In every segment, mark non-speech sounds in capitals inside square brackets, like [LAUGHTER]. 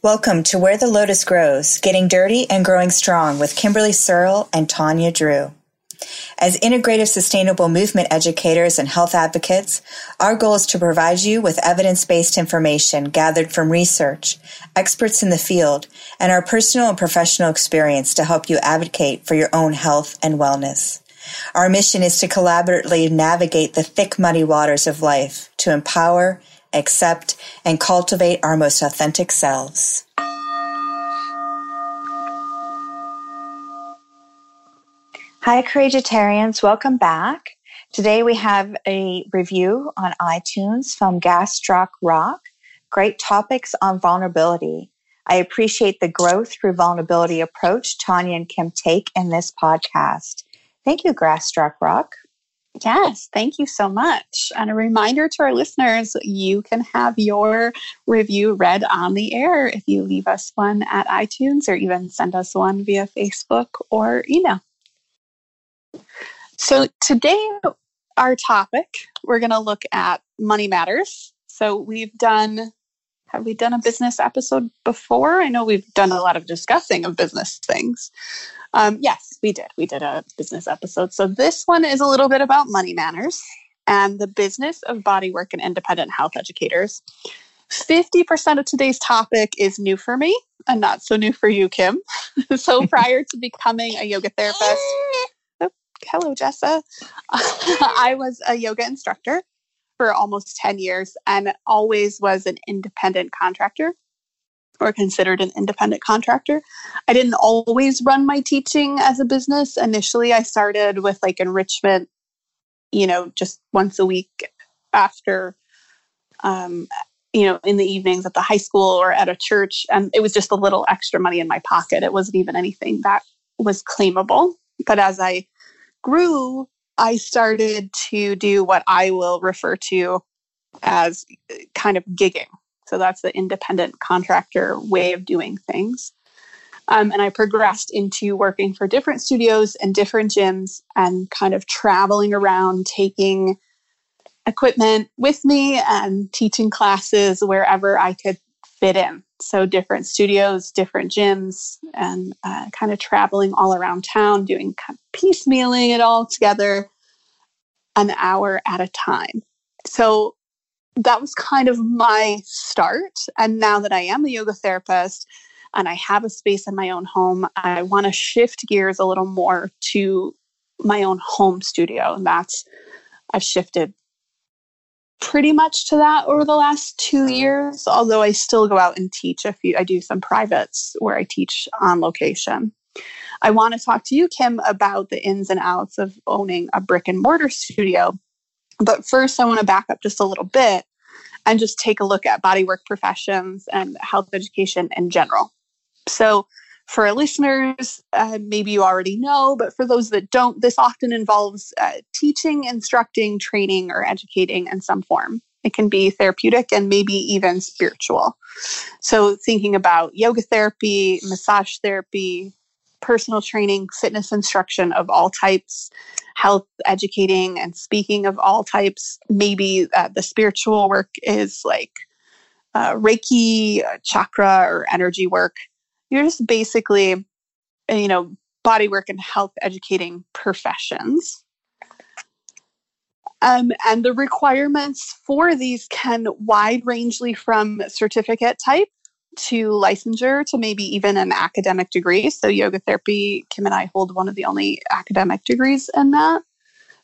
Welcome to Where the Lotus Grows, Getting Dirty and Growing Strong with Kimberly Searle and Tanya Drew. As integrative sustainable movement educators and health advocates, our goal is to provide you with evidence-based information gathered from research, experts in the field, and our personal and professional experience to help you advocate for your own health and wellness. Our mission is to collaboratively navigate the thick muddy waters of life to empower, accept, and cultivate our most authentic selves. Hi, Courageitarians. Welcome back. Today we have a review on iTunes from Gastrock Rock. Great topics on vulnerability. I appreciate the growth through vulnerability approach Tanya and Kim take in this podcast. Thank you, Gastrock Rock. Yes, thank you so much. And a reminder to our listeners you can have your review read on the air if you leave us one at iTunes or even send us one via Facebook or email. So, today, our topic, we're going to look at money matters. So, we've done, have we done a business episode before? I know we've done a lot of discussing of business things. Um, yes, we did. We did a business episode. So this one is a little bit about money manners and the business of bodywork and independent health educators. 50% of today's topic is new for me and not so new for you, Kim. [LAUGHS] so prior to becoming a yoga therapist, [LAUGHS] oh, hello, Jessa. [LAUGHS] I was a yoga instructor for almost 10 years and always was an independent contractor or considered an independent contractor. I didn't always run my teaching as a business. Initially, I started with like enrichment, you know, just once a week after, um, you know, in the evenings at the high school or at a church. And it was just a little extra money in my pocket. It wasn't even anything that was claimable. But as I grew, I started to do what I will refer to as kind of gigging. So that's the independent contractor way of doing things. Um, and I progressed into working for different studios and different gyms and kind of traveling around, taking equipment with me and teaching classes wherever I could fit in. So, different studios, different gyms, and uh, kind of traveling all around town, doing kind of piecemealing it all together an hour at a time. So, that was kind of my start. And now that I am a yoga therapist and I have a space in my own home, I want to shift gears a little more to my own home studio. And that's, I've shifted pretty much to that over the last two mm-hmm. years, although I still go out and teach a few, I do some privates where I teach on location. I want to talk to you, Kim, about the ins and outs of owning a brick and mortar studio. But first, I want to back up just a little bit and just take a look at bodywork professions and health education in general. So, for our listeners, uh, maybe you already know, but for those that don't, this often involves uh, teaching, instructing, training, or educating in some form. It can be therapeutic and maybe even spiritual. So, thinking about yoga therapy, massage therapy, personal training, fitness instruction of all types, health educating and speaking of all types. Maybe uh, the spiritual work is like uh, Reiki, uh, chakra, or energy work. You're just basically, you know, body work and health educating professions. Um, and the requirements for these can wide rangely from certificate type to licensure to maybe even an academic degree. So, yoga therapy, Kim and I hold one of the only academic degrees in that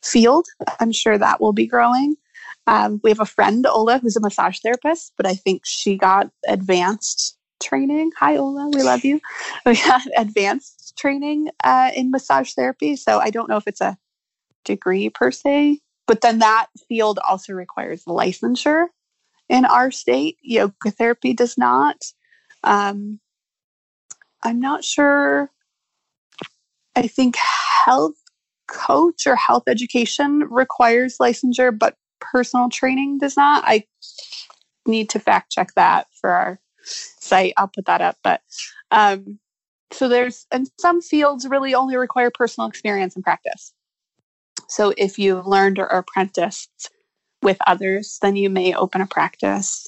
field. I'm sure that will be growing. Um, we have a friend, Ola, who's a massage therapist, but I think she got advanced training. Hi, Ola, we love you. [LAUGHS] We got advanced training uh, in massage therapy. So, I don't know if it's a degree per se, but then that field also requires licensure in our state. Yoga therapy does not. Um, I'm not sure. I think health coach or health education requires licensure, but personal training does not. I need to fact check that for our site. I'll put that up. But um, so there's, and some fields really only require personal experience and practice. So if you've learned or apprenticed with others, then you may open a practice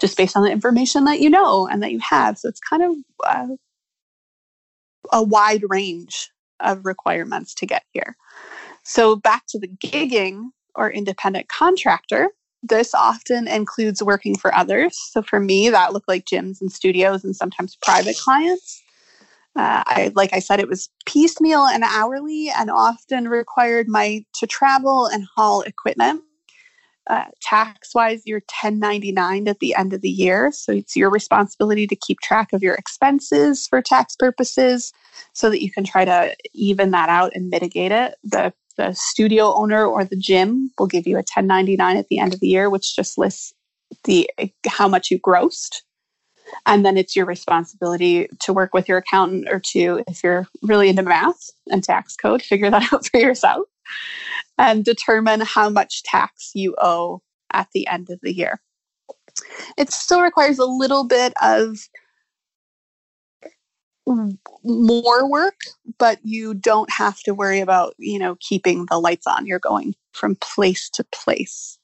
just based on the information that you know and that you have. So it's kind of uh, a wide range of requirements to get here. So back to the gigging or independent contractor, this often includes working for others. So for me, that looked like gyms and studios and sometimes private clients. Uh, I, like I said, it was piecemeal and hourly, and often required my to travel and haul equipment. Uh, tax wise, you're 1099 at the end of the year, so it's your responsibility to keep track of your expenses for tax purposes, so that you can try to even that out and mitigate it. The the studio owner or the gym will give you a 1099 at the end of the year, which just lists the how much you grossed. And then it's your responsibility to work with your accountant or to, if you're really into math and tax code, figure that [LAUGHS] out for yourself and determine how much tax you owe at the end of the year. It still requires a little bit of more work, but you don't have to worry about, you know, keeping the lights on. You're going from place to place.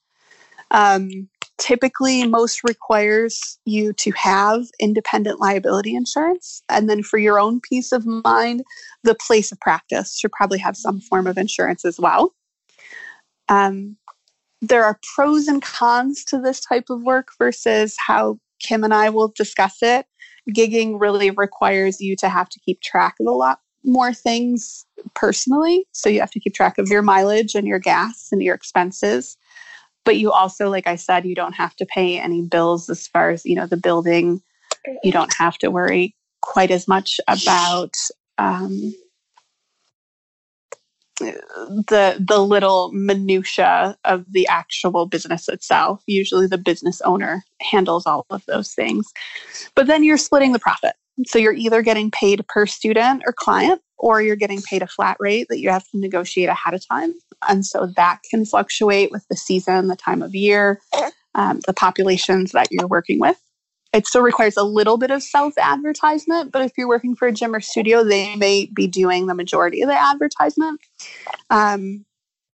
Um, typically, most requires you to have independent liability insurance. And then for your own peace of mind, the place of practice should probably have some form of insurance as well. Um, there are pros and cons to this type of work versus how Kim and I will discuss it gigging really requires you to have to keep track of a lot more things personally. So you have to keep track of your mileage and your gas and your expenses. But you also, like I said, you don't have to pay any bills as far as, you know, the building. You don't have to worry quite as much about um, the the little minutia of the actual business itself. Usually the business owner handles all of those things. But then you're splitting the profit. So you're either getting paid per student or client or you're getting paid a flat rate that you have to negotiate ahead of time. And so that can fluctuate with the season, the time of year, um, the populations that you're working with it still requires a little bit of self advertisement, but if you're working for a gym or studio, they may be doing the majority of the advertisement. Um,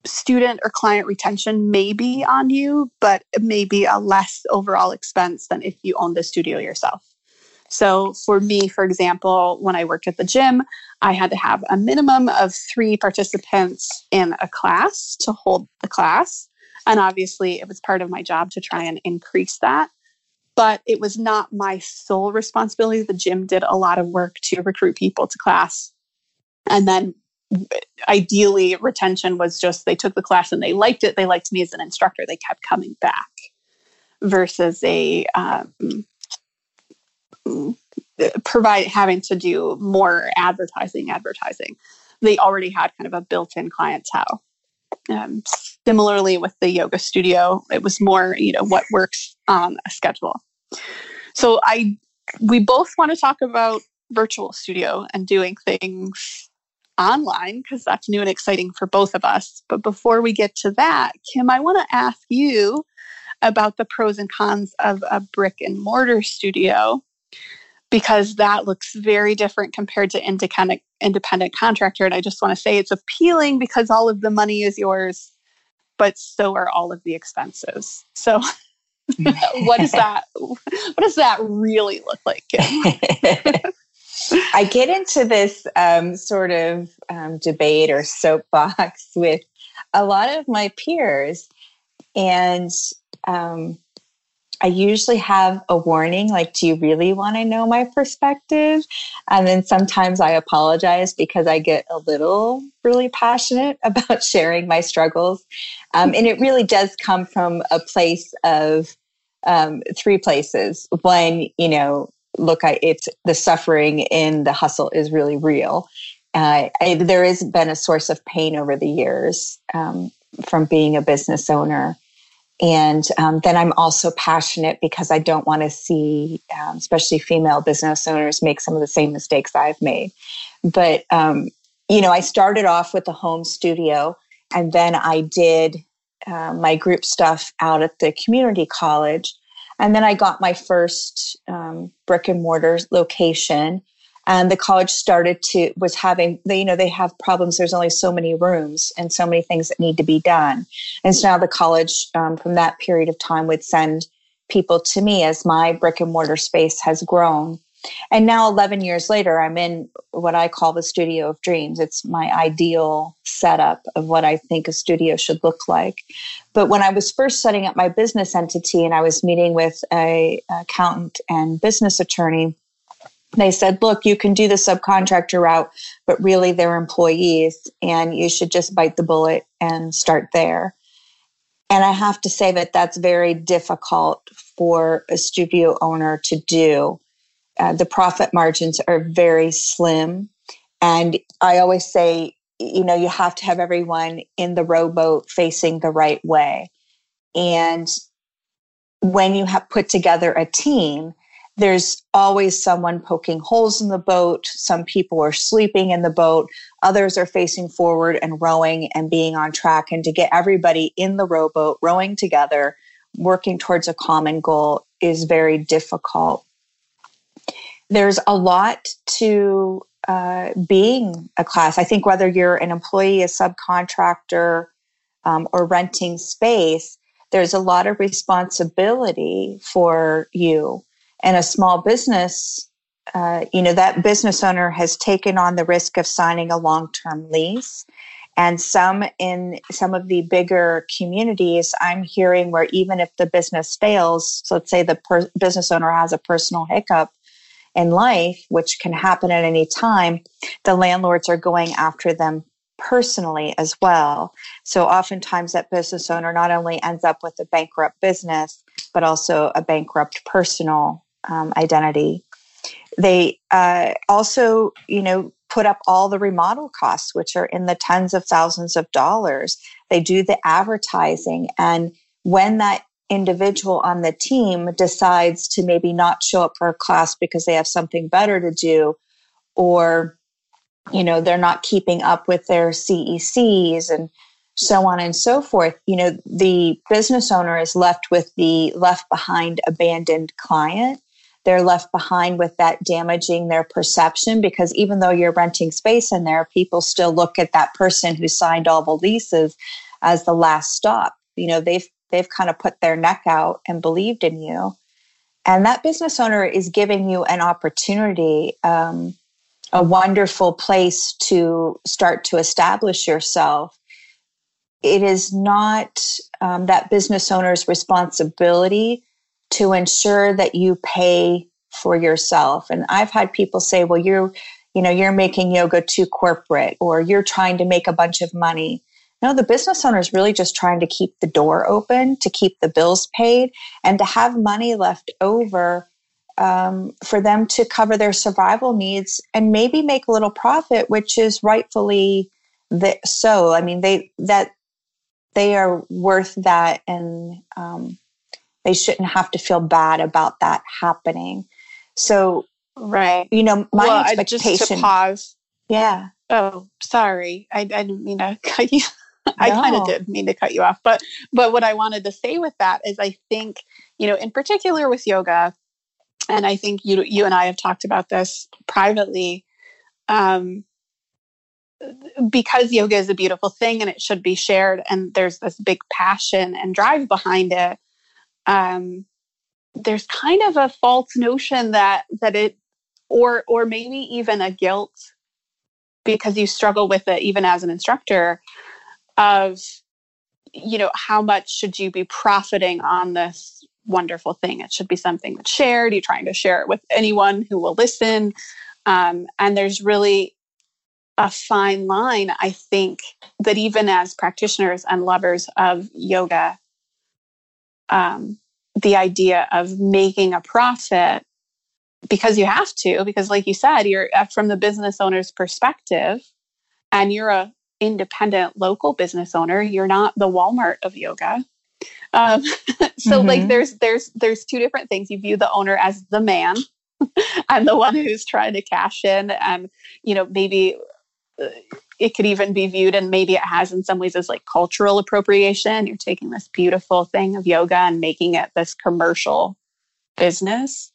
student or client retention may be on you, but it may be a less overall expense than if you own the studio yourself. So, for me, for example, when I worked at the gym, I had to have a minimum of three participants in a class to hold the class. And obviously, it was part of my job to try and increase that but it was not my sole responsibility. The gym did a lot of work to recruit people to class. And then ideally, retention was just they took the class and they liked it. They liked me as an instructor. They kept coming back versus a um, provide having to do more advertising advertising they already had kind of a built-in clientele um, similarly with the yoga studio, it was more, you know, what works on a schedule. So I, we both want to talk about virtual studio and doing things online because that's new and exciting for both of us. But before we get to that, Kim, I want to ask you about the pros and cons of a brick and mortar studio because that looks very different compared to independent independent contractor. And i just want to say it's appealing because all of the money is yours but so are all of the expenses. So [LAUGHS] what does that what does that really look like? [LAUGHS] [LAUGHS] I get into this um, sort of um, debate or soapbox with a lot of my peers and um, I usually have a warning like, do you really want to know my perspective? And then sometimes I apologize because I get a little really passionate [LAUGHS] about sharing my struggles. Um, and it really does come from a place of um, three places. One, you know, look, I, it's the suffering in the hustle is really real. Uh, I, there has been a source of pain over the years um, from being a business owner. And um, then I'm also passionate because I don't want to see, um, especially female business owners, make some of the same mistakes I've made. But, um, you know, I started off with a home studio and then I did uh, my group stuff out at the community college. And then I got my first um, brick and mortar location and the college started to was having they you know they have problems there's only so many rooms and so many things that need to be done and so now the college um, from that period of time would send people to me as my brick and mortar space has grown. And now, 11 years later, I'm in what I call the studio of dreams. It's my ideal setup of what I think a studio should look like. But when I was first setting up my business entity and I was meeting with a accountant and business attorney, they said, look, you can do the subcontractor route, but really they're employees and you should just bite the bullet and start there. And I have to say that that's very difficult for a studio owner to do. Uh, the profit margins are very slim. And I always say, you know, you have to have everyone in the rowboat facing the right way. And when you have put together a team, there's always someone poking holes in the boat. Some people are sleeping in the boat. Others are facing forward and rowing and being on track. And to get everybody in the rowboat rowing together, working towards a common goal is very difficult. There's a lot to uh, being a class. I think whether you're an employee, a subcontractor, um, or renting space, there's a lot of responsibility for you and a small business, uh, you know, that business owner has taken on the risk of signing a long term lease. And some in some of the bigger communities, I'm hearing where even if the business fails, so let's say the per- business owner has a personal hiccup in life, which can happen at any time, the landlords are going after them personally as well. So oftentimes that business owner not only ends up with a bankrupt business, but also a bankrupt personal um, identity. They uh, also, you know, put up all the remodel costs, which are in the tens of thousands of dollars. They do the advertising. And when that individual on the team decides to maybe not show up for a class because they have something better to do, or, you know, they're not keeping up with their CECs and so on and so forth, you know, the business owner is left with the left behind abandoned client they're left behind with that damaging their perception because even though you're renting space in there, people still look at that person who signed all the leases as the last stop. You know, they've they've kind of put their neck out and believed in you. And that business owner is giving you an opportunity, um, a wonderful place to start to establish yourself. It is not um, that business owner's responsibility to ensure that you pay for yourself. And I've had people say, well, you're, you know, you're making yoga too corporate or you're trying to make a bunch of money. No, the business owner is really just trying to keep the door open, to keep the bills paid, and to have money left over um, for them to cover their survival needs and maybe make a little profit, which is rightfully the, so. I mean, they that they are worth that, and um, they shouldn't have to feel bad about that happening. So, right. You know, my well, expectation. Just to pause. Yeah. Oh, sorry. I, I didn't mean to [LAUGHS] cut you. I no. kind of did mean to cut you off, but but what I wanted to say with that is I think you know in particular with yoga, and I think you you and I have talked about this privately. Um, because yoga is a beautiful thing and it should be shared and there's this big passion and drive behind it um, there's kind of a false notion that that it or or maybe even a guilt because you struggle with it even as an instructor of you know how much should you be profiting on this wonderful thing? It should be something that's shared. You're trying to share it with anyone who will listen. Um, and there's really a fine line i think that even as practitioners and lovers of yoga um, the idea of making a profit because you have to because like you said you're uh, from the business owner's perspective and you're a independent local business owner you're not the walmart of yoga um, [LAUGHS] so mm-hmm. like there's there's there's two different things you view the owner as the man [LAUGHS] and the one who's trying to cash in and you know maybe uh, it could even be viewed and maybe it has in some ways as like cultural appropriation you're taking this beautiful thing of yoga and making it this commercial business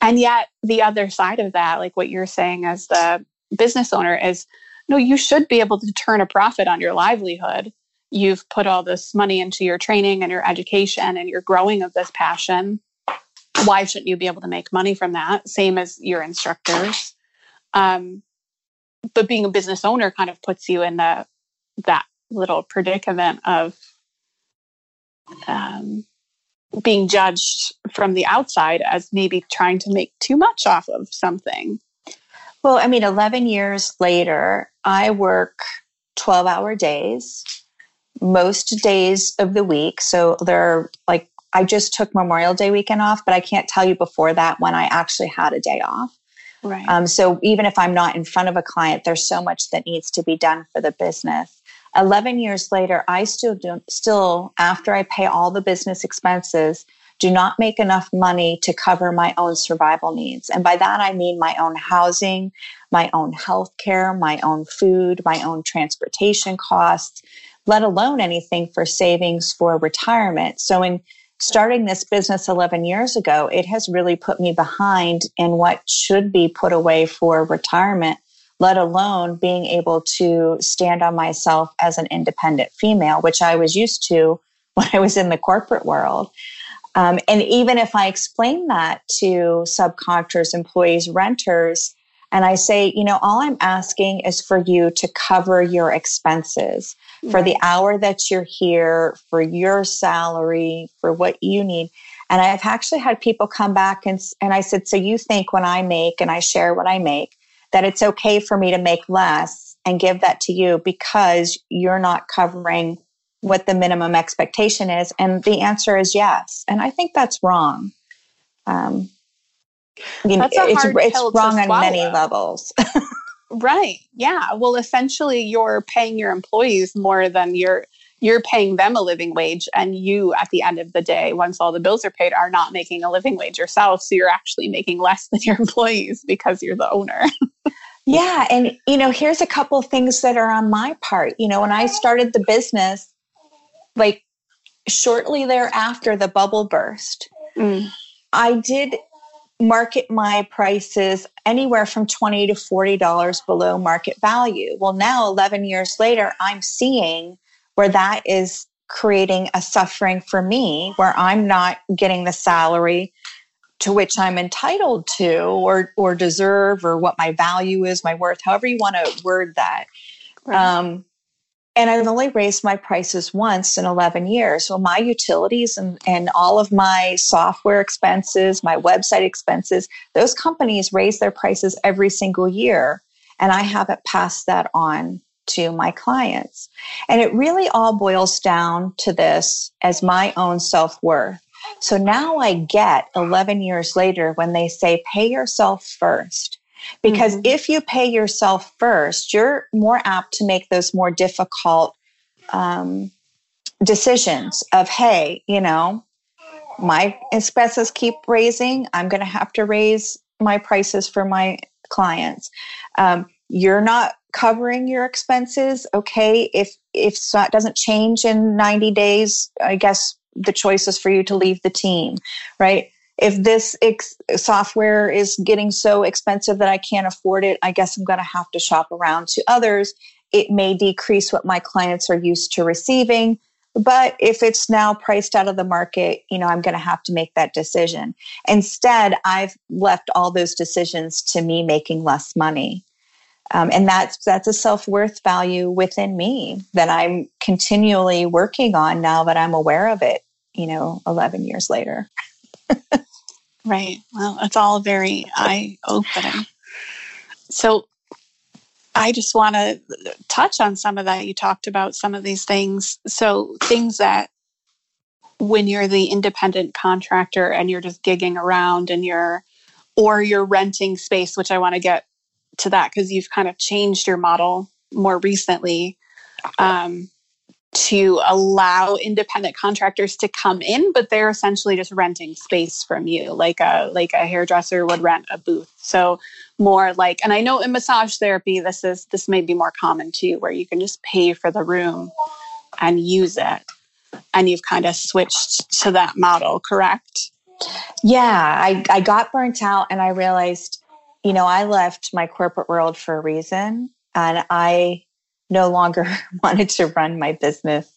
and yet the other side of that like what you're saying as the business owner is no you should be able to turn a profit on your livelihood you've put all this money into your training and your education and your growing of this passion. Why shouldn't you be able to make money from that? Same as your instructors. Um, but being a business owner kind of puts you in the that little predicament of um, being judged from the outside as maybe trying to make too much off of something. Well, I mean, 11 years later, I work 12 hour days most days of the week. So they're like, I just took Memorial Day weekend off, but I can't tell you before that when I actually had a day off. Right. Um, so even if I'm not in front of a client, there's so much that needs to be done for the business. 11 years later, I still do, still, after I pay all the business expenses, do not make enough money to cover my own survival needs. And by that, I mean my own housing, my own health care, my own food, my own transportation costs, let alone anything for savings for retirement. So in starting this business 11 years ago, it has really put me behind in what should be put away for retirement, let alone being able to stand on myself as an independent female, which I was used to [LAUGHS] when I was in the corporate world. Um, and even if I explain that to subcontractors, employees, renters, and I say, you know, all I'm asking is for you to cover your expenses for the hour that you're here, for your salary, for what you need. And I've actually had people come back and, and I said, So you think when I make and I share what I make, that it's okay for me to make less and give that to you because you're not covering what the minimum expectation is? And the answer is yes. And I think that's wrong. Um, you know, it's, it's wrong on many levels. [LAUGHS] Right. Yeah. Well, essentially, you're paying your employees more than you're you're paying them a living wage, and you, at the end of the day, once all the bills are paid, are not making a living wage yourself. So you're actually making less than your [LAUGHS] employees because you're the owner. [LAUGHS] yeah, and you know, here's a couple things that are on my part. You know, when I started the business, like shortly thereafter, the bubble burst. Mm. I did market my prices anywhere from 20 to 40 dollars below market value well now 11 years later i'm seeing where that is creating a suffering for me where i'm not getting the salary to which i'm entitled to or or deserve or what my value is my worth however you want to word that right. um, and I've only raised my prices once in 11 years. So my utilities and, and all of my software expenses, my website expenses, those companies raise their prices every single year. And I haven't passed that on to my clients. And it really all boils down to this as my own self worth. So now I get 11 years later when they say, pay yourself first. Because mm-hmm. if you pay yourself first, you're more apt to make those more difficult um, decisions of, hey, you know, my expenses keep raising. I'm going to have to raise my prices for my clients. Um, you're not covering your expenses. Okay, if if that doesn't change in 90 days, I guess the choice is for you to leave the team, right? If this ex- software is getting so expensive that I can't afford it, I guess I'm going to have to shop around to others. It may decrease what my clients are used to receiving. But if it's now priced out of the market, you know, I'm going to have to make that decision. Instead, I've left all those decisions to me making less money. Um, and that's that's a self-worth value within me that I'm continually working on now that I'm aware of it, you know, 11 years later. [LAUGHS] right. Well, it's all very eye opening. So I just want to touch on some of that. You talked about some of these things. So, things that when you're the independent contractor and you're just gigging around and you're, or you're renting space, which I want to get to that because you've kind of changed your model more recently. Um, to allow independent contractors to come in, but they're essentially just renting space from you, like a like a hairdresser would rent a booth. So more like, and I know in massage therapy, this is this may be more common too, where you can just pay for the room and use it, and you've kind of switched to that model, correct? Yeah, I I got burnt out, and I realized, you know, I left my corporate world for a reason, and I no longer [LAUGHS] wanted to run my business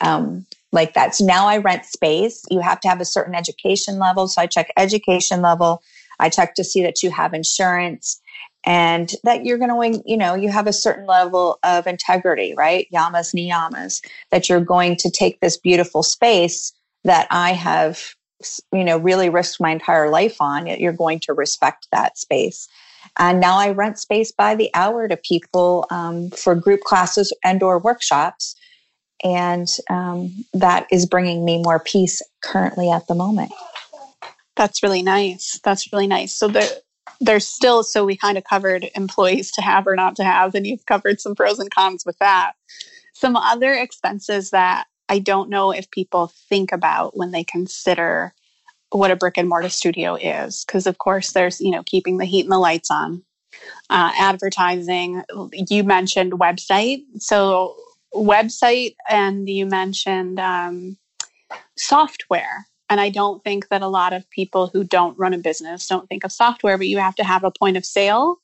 um, like that. So now I rent space. You have to have a certain education level. So I check education level. I check to see that you have insurance and that you're going to, you know, you have a certain level of integrity, right? Yamas, niyamas, that you're going to take this beautiful space that I have, you know, really risked my entire life on. You're going to respect that space. And now I rent space by the hour to people um, for group classes and or workshops. And um, that is bringing me more peace currently at the moment. That's really nice. That's really nice. So the there's still so we kind of covered employees to have or not to have and you've covered some pros and cons with that some other expenses that i don't know if people think about when they consider what a brick and mortar studio is because of course there's you know keeping the heat and the lights on uh, advertising you mentioned website so website and you mentioned um, software and I don't think that a lot of people who don't run a business don't think of software, but you have to have a point of sale.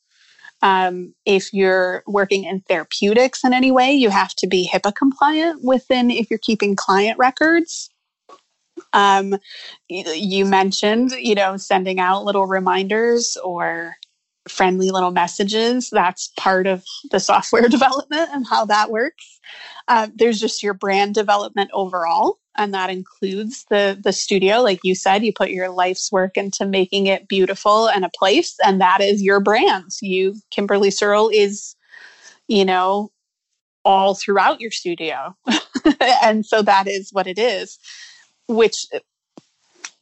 Um, if you're working in therapeutics in any way, you have to be HIPAA compliant within if you're keeping client records. Um, you mentioned, you know, sending out little reminders or friendly little messages. That's part of the software [LAUGHS] development and how that works. Uh, there's just your brand development overall and that includes the the studio like you said you put your life's work into making it beautiful and a place and that is your brand you kimberly searle is you know all throughout your studio [LAUGHS] and so that is what it is which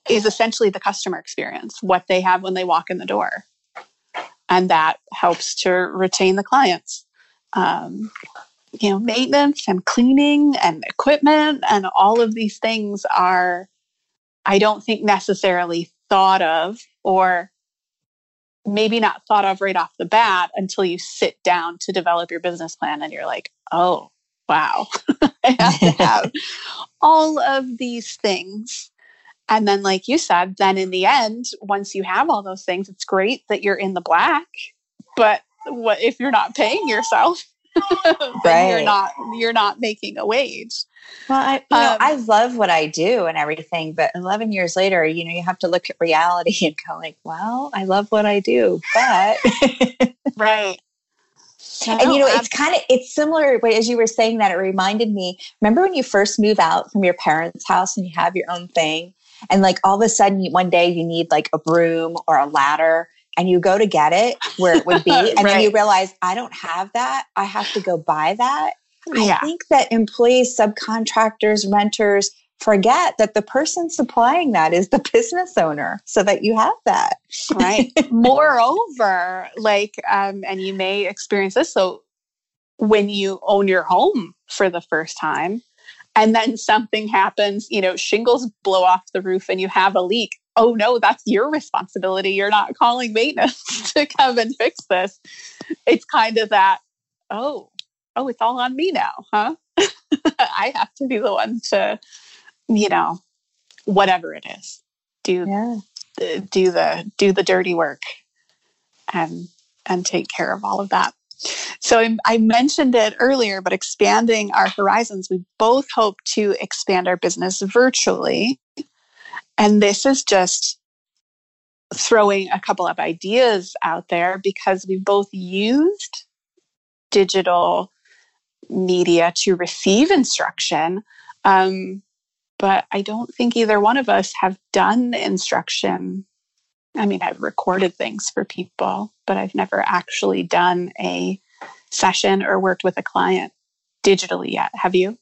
is essentially the customer experience what they have when they walk in the door. And that helps to retain the clients. Um, you know, maintenance and cleaning and equipment and all of these things are, I don't think necessarily thought of or maybe not thought of right off the bat until you sit down to develop your business plan and you're like, oh, wow, [LAUGHS] I have to [LAUGHS] have all of these things. And then, like you said, then in the end, once you have all those things, it's great that you're in the black. But what if you're not paying yourself? [LAUGHS] right. you're not you're not making a wage. Well, I you um, know I love what I do and everything, but 11 years later, you know, you have to look at reality and go like, well, I love what I do, but right. And you know, it's kind of it's similar But as you were saying that it reminded me. Remember when you first move out from your parents' house and you have your own thing, and like all of a sudden, you, one day you need like a broom or a ladder, and you go to get it where it would be [LAUGHS] and right. then you realize i don't have that i have to go buy that yeah. i think that employees subcontractors renters forget that the person supplying that is the [LAUGHS] business owner so that you have that right [LAUGHS] moreover like um, and you may experience this so when you own your home for the first time and then something happens you know shingles blow off the roof and you have a leak oh no, that's your responsibility. You're not calling maintenance [LAUGHS] to come and fix this. It's kind of that, oh, oh, it's all on me now, huh? I have to be the one to, you know, whatever it is, do yeah. do the do the dirty work and and take care of all of that. So I, I mentioned it earlier, but expanding our horizons, we both hope to expand our business virtually and this is just throwing a couple of ideas out there because we've both used digital media to receive instruction. Um, but I don't think either one of us have done instruction. I mean, I've recorded things for people, but I've never actually done a session or worked with a client digitally yet. Have you?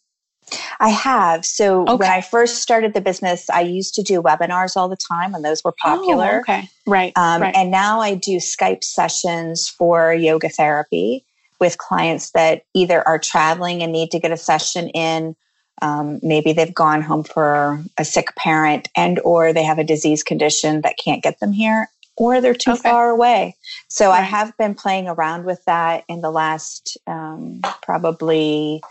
I have. So okay. when I first started the business, I used to do webinars all the time, and those were oh, popular. Oh, okay, right, um, right. And now I do Skype sessions for yoga therapy with clients that either are traveling and need to get a session in. Um, maybe they've gone home for a sick parent, and or they have a disease condition that can't get them here, or they're too okay. far away. So right. I have been playing around with that in the last um, probably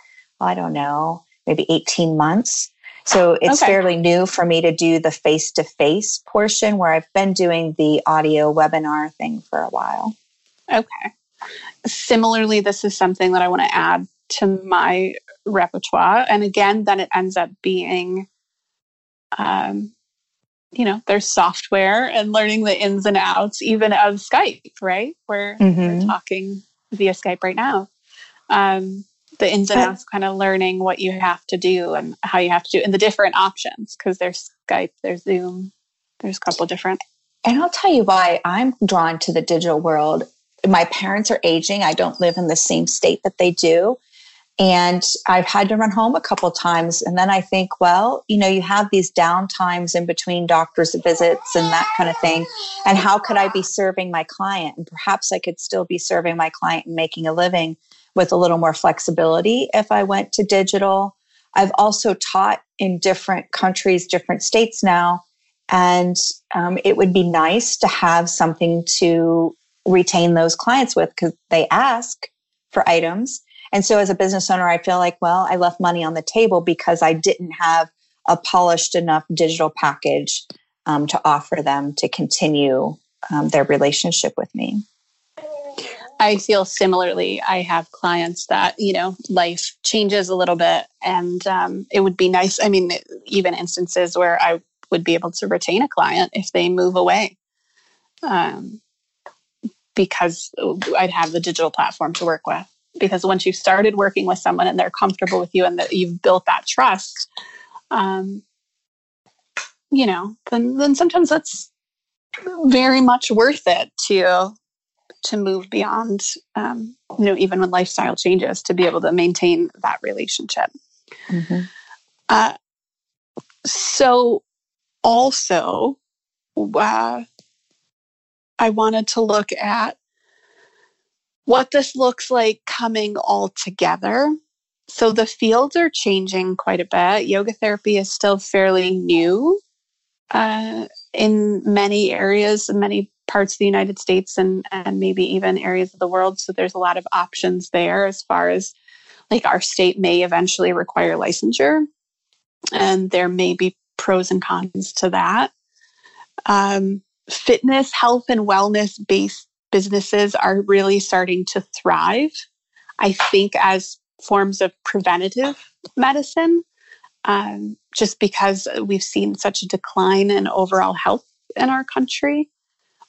I don't know maybe 18 months. So it's okay. fairly new for me to do the face to face portion where I've been doing the audio webinar thing for a while. Okay. Similarly, this is something that I want to add to my repertoire. And again, then it ends up being, um, you know, there's software and learning the ins and outs, even of Skype, right? We're, mm-hmm. we're talking via Skype right now. Um, the ins and outs, kind of learning what you have to do and how you have to do, and the different options because there's Skype, there's Zoom, there's a couple different. And I'll tell you why I'm drawn to the digital world. My parents are aging. I don't live in the same state that they do. And I've had to run home a couple times. And then I think, well, you know, you have these down times in between doctor's visits and that kind of thing. And how could I be serving my client? And perhaps I could still be serving my client and making a living with a little more flexibility if I went to digital. I've also taught in different countries, different states now. And um, it would be nice to have something to retain those clients with because they ask for items and so as a business owner, I feel like, well, I left money on the table because I didn't have a polished enough digital package um, to offer them to continue um, their relationship with me. I feel similarly. I have clients that, you know, life changes a little bit and um, it would be nice. I mean, even instances where I would be able to retain a client if they move away. Um, because I'd have the digital platform to work with because once you've started working with someone and they're comfortable with you and that you've built that trust um, you know then then sometimes that's very much worth it to to move beyond um, you know even when lifestyle changes to be able to maintain that relationship mm-hmm. uh, so also uh, i wanted to look at what this looks like coming all together. So the fields are changing quite a bit. Yoga therapy is still fairly new uh, in many areas, in many parts of the United States, and, and maybe even areas of the world. So there's a lot of options there as far as like our state may eventually require licensure, and there may be pros and cons to that. Um, fitness, health, and wellness based businesses are really starting to thrive. I think as forms of preventative medicine, um, just because we've seen such a decline in overall health in our country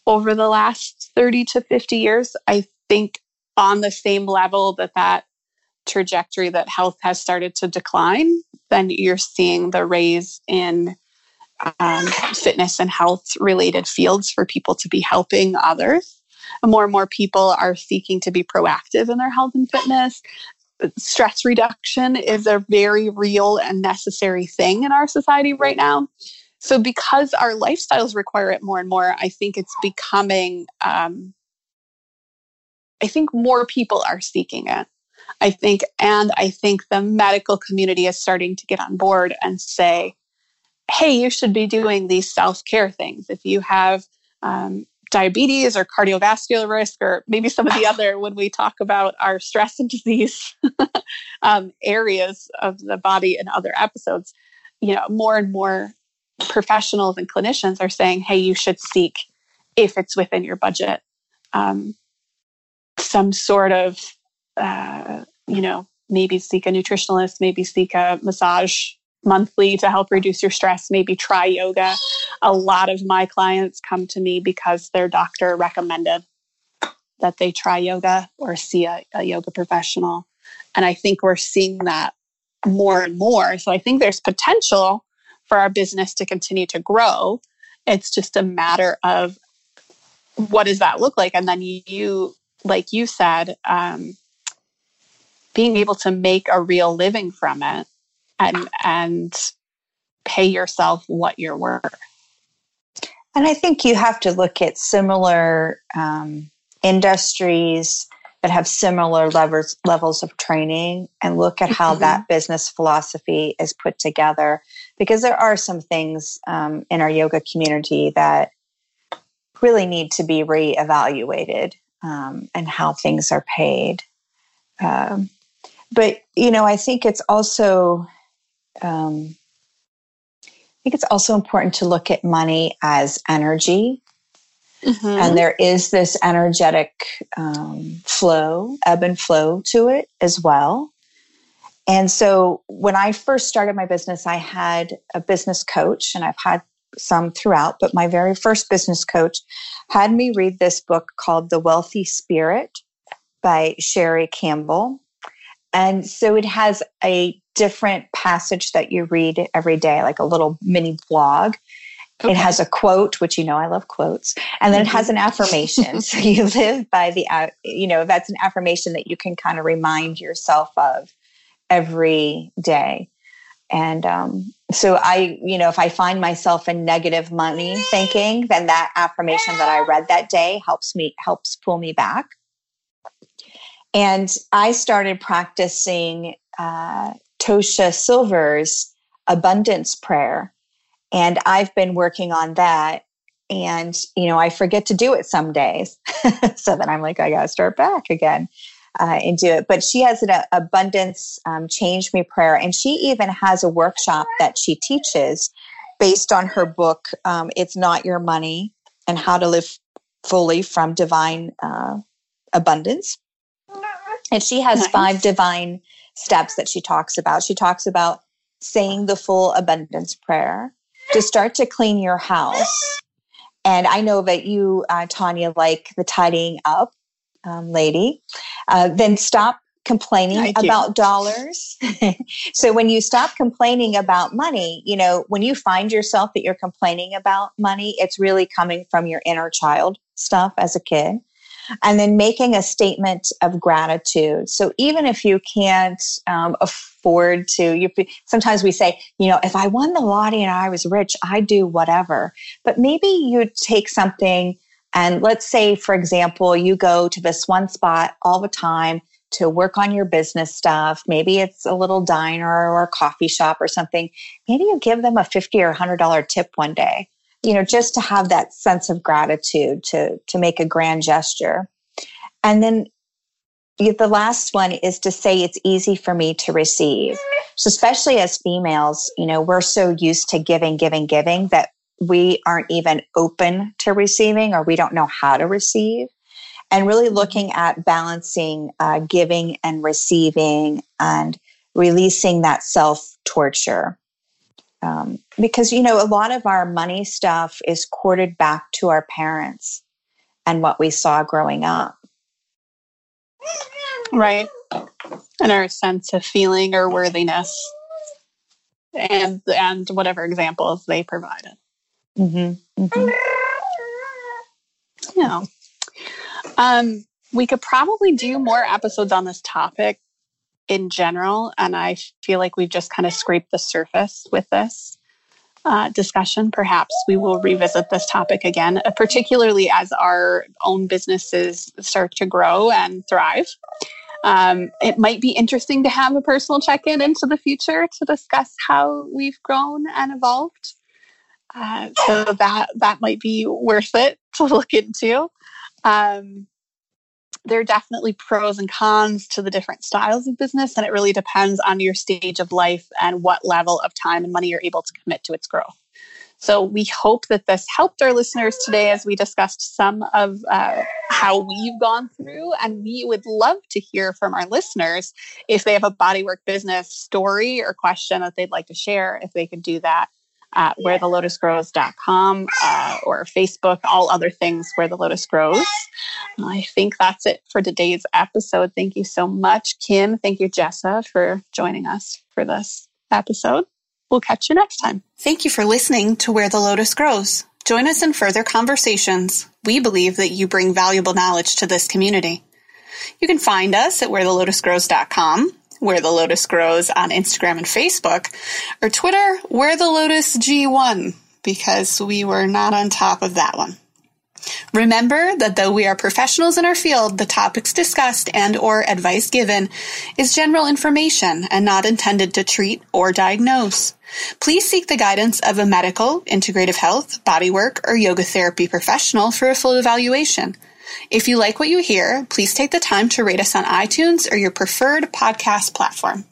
over the last 30 to 50 years. I think on the same level that that trajectory that health has started to decline, then you're seeing the raise in um, fitness and health related fields for people to be helping others more and more people are seeking to be proactive in their health and fitness. Stress reduction is a very real and necessary thing in our society right now. So, because our lifestyles require it more and more, I think it's becoming, um, I think more people are seeking it. I think, and I think the medical community is starting to get on board and say, hey, you should be doing these self care things. If you have um, diabetes or cardiovascular risk, or maybe some of the [LAUGHS] other when we talk about our stress and disease [LAUGHS] um, areas of the body in other episodes. You know, more and more professionals and clinicians are saying, hey, you should seek, if it's within your budget, um, some sort of, uh, you know, maybe seek a nutritionalist, maybe seek a massage monthly to help reduce your stress, maybe try yoga. A lot of my clients come to me because their doctor recommended that they try yoga or see a, a yoga professional. And I think we're seeing that more and more. So I think there's potential for our business to continue to grow. It's just a matter of what does that look like? And then you, like you said, um, being able to make a real living from it and and pay yourself what you're worth. And I think you have to look at similar um, industries that have similar levels levels of training and look at how mm-hmm. that business philosophy is put together because there are some things um, in our yoga community that really need to be reevaluated um, and how things are paid. Um, but you know, I think it's also um, I think it's also important to look at money as energy. Mm-hmm. And there is this energetic um, flow, ebb and flow to it as well. And so when I first started my business, I had a business coach, and I've had some throughout, but my very first business coach had me read this book called The Wealthy Spirit by Chellie Campbell. And so it has a different passage that you read every day, like a little mini blog. Okay. It has a quote, which you know I love quotes, and then it has an mm-hmm. affirmation. [LAUGHS] so you live by the, you know, that's an affirmation that you can kind of remind yourself of every day. And um, so I, you know, if I find myself in negative money thinking, then that affirmation that I read that day helps me, helps pull me back. And I started practicing uh, Tosha Silver's abundance prayer. And I've been working on that. And, you know, I forget to do it some days. [LAUGHS] so then I'm like, I got to start back again uh, and do it. But she has an abundance um, change me prayer. And she even has a workshop that she teaches based on her book, um, It's Not Your Money and How to Live Fully from Divine uh, Abundance. And she has nice. five divine steps that she talks about. She talks about saying the full abundance prayer to start to clean your house. And I know that you, uh, Tanya, like the tidying up um, lady. Uh, then stop complaining about dollars. [LAUGHS] so when you stop complaining about money, you know, when you find yourself that you're complaining about money, it's really coming from your inner child stuff as a kid and then making a statement of gratitude. So even if you can't um, afford to, you, sometimes we say, you know, if I won the lottery and I was rich, I'd do whatever. But maybe you take something and let's say, for example, you go to this one spot all the time to work on your business stuff. Maybe it's a little diner or a coffee shop or something. Maybe you give them a 50 or $100 tip one day you know, just to have that sense of gratitude to, to make a grand gesture. And then the last one is to say it's easy for me to receive. So especially as females, you know, we're so used to giving, giving, giving that we aren't even open to receiving or we don't know how to receive. And really looking at balancing uh, giving and receiving and releasing that self torture. Um, because, you know, a lot of our money stuff is courted back to our parents and what we saw growing up. Right. And our sense of feeling or worthiness and and whatever examples they provided. Mm-hmm. Mm-hmm. Yeah. Um, we could probably do more episodes on this topic in general. And I feel like we've just kind of scraped the surface with this uh, discussion. Perhaps we will revisit this topic again, uh, particularly as our own businesses start to grow and thrive. Um, it might be interesting to have a personal check in into the future to discuss how we've grown and evolved. Uh, so that that might be worth it to look into. Um, there are definitely pros and cons to the different styles of business, and it really depends on your stage of life and what level of time and money you're able to commit to its growth. So, we hope that this helped our listeners today as we discussed some of uh, how we've gone through. And we would love to hear from our listeners if they have a bodywork business story or question that they'd like to share, if they could do that at wherethelotusgrows.com uh, or Facebook, all other things where the lotus grows. I think that's it for today's episode. Thank you so much, Kim. Thank you, Jessa, for joining us for this episode. We'll catch you next time. Thank you for listening to Where the Lotus Grows. Join us in further conversations. We believe that you bring valuable knowledge to this community. You can find us at wherethelotusgrows.com where the lotus grows on Instagram and Facebook, or Twitter, where the lotus G1, because we were not on top of that one. Remember that though we are professionals in our field, the topics discussed and or advice given is general information and not intended to treat or diagnose. Please seek the guidance of a medical, integrative health, bodywork, or yoga therapy professional for a full evaluation. If you like what you hear, please take the time to rate us on iTunes or your preferred podcast platform.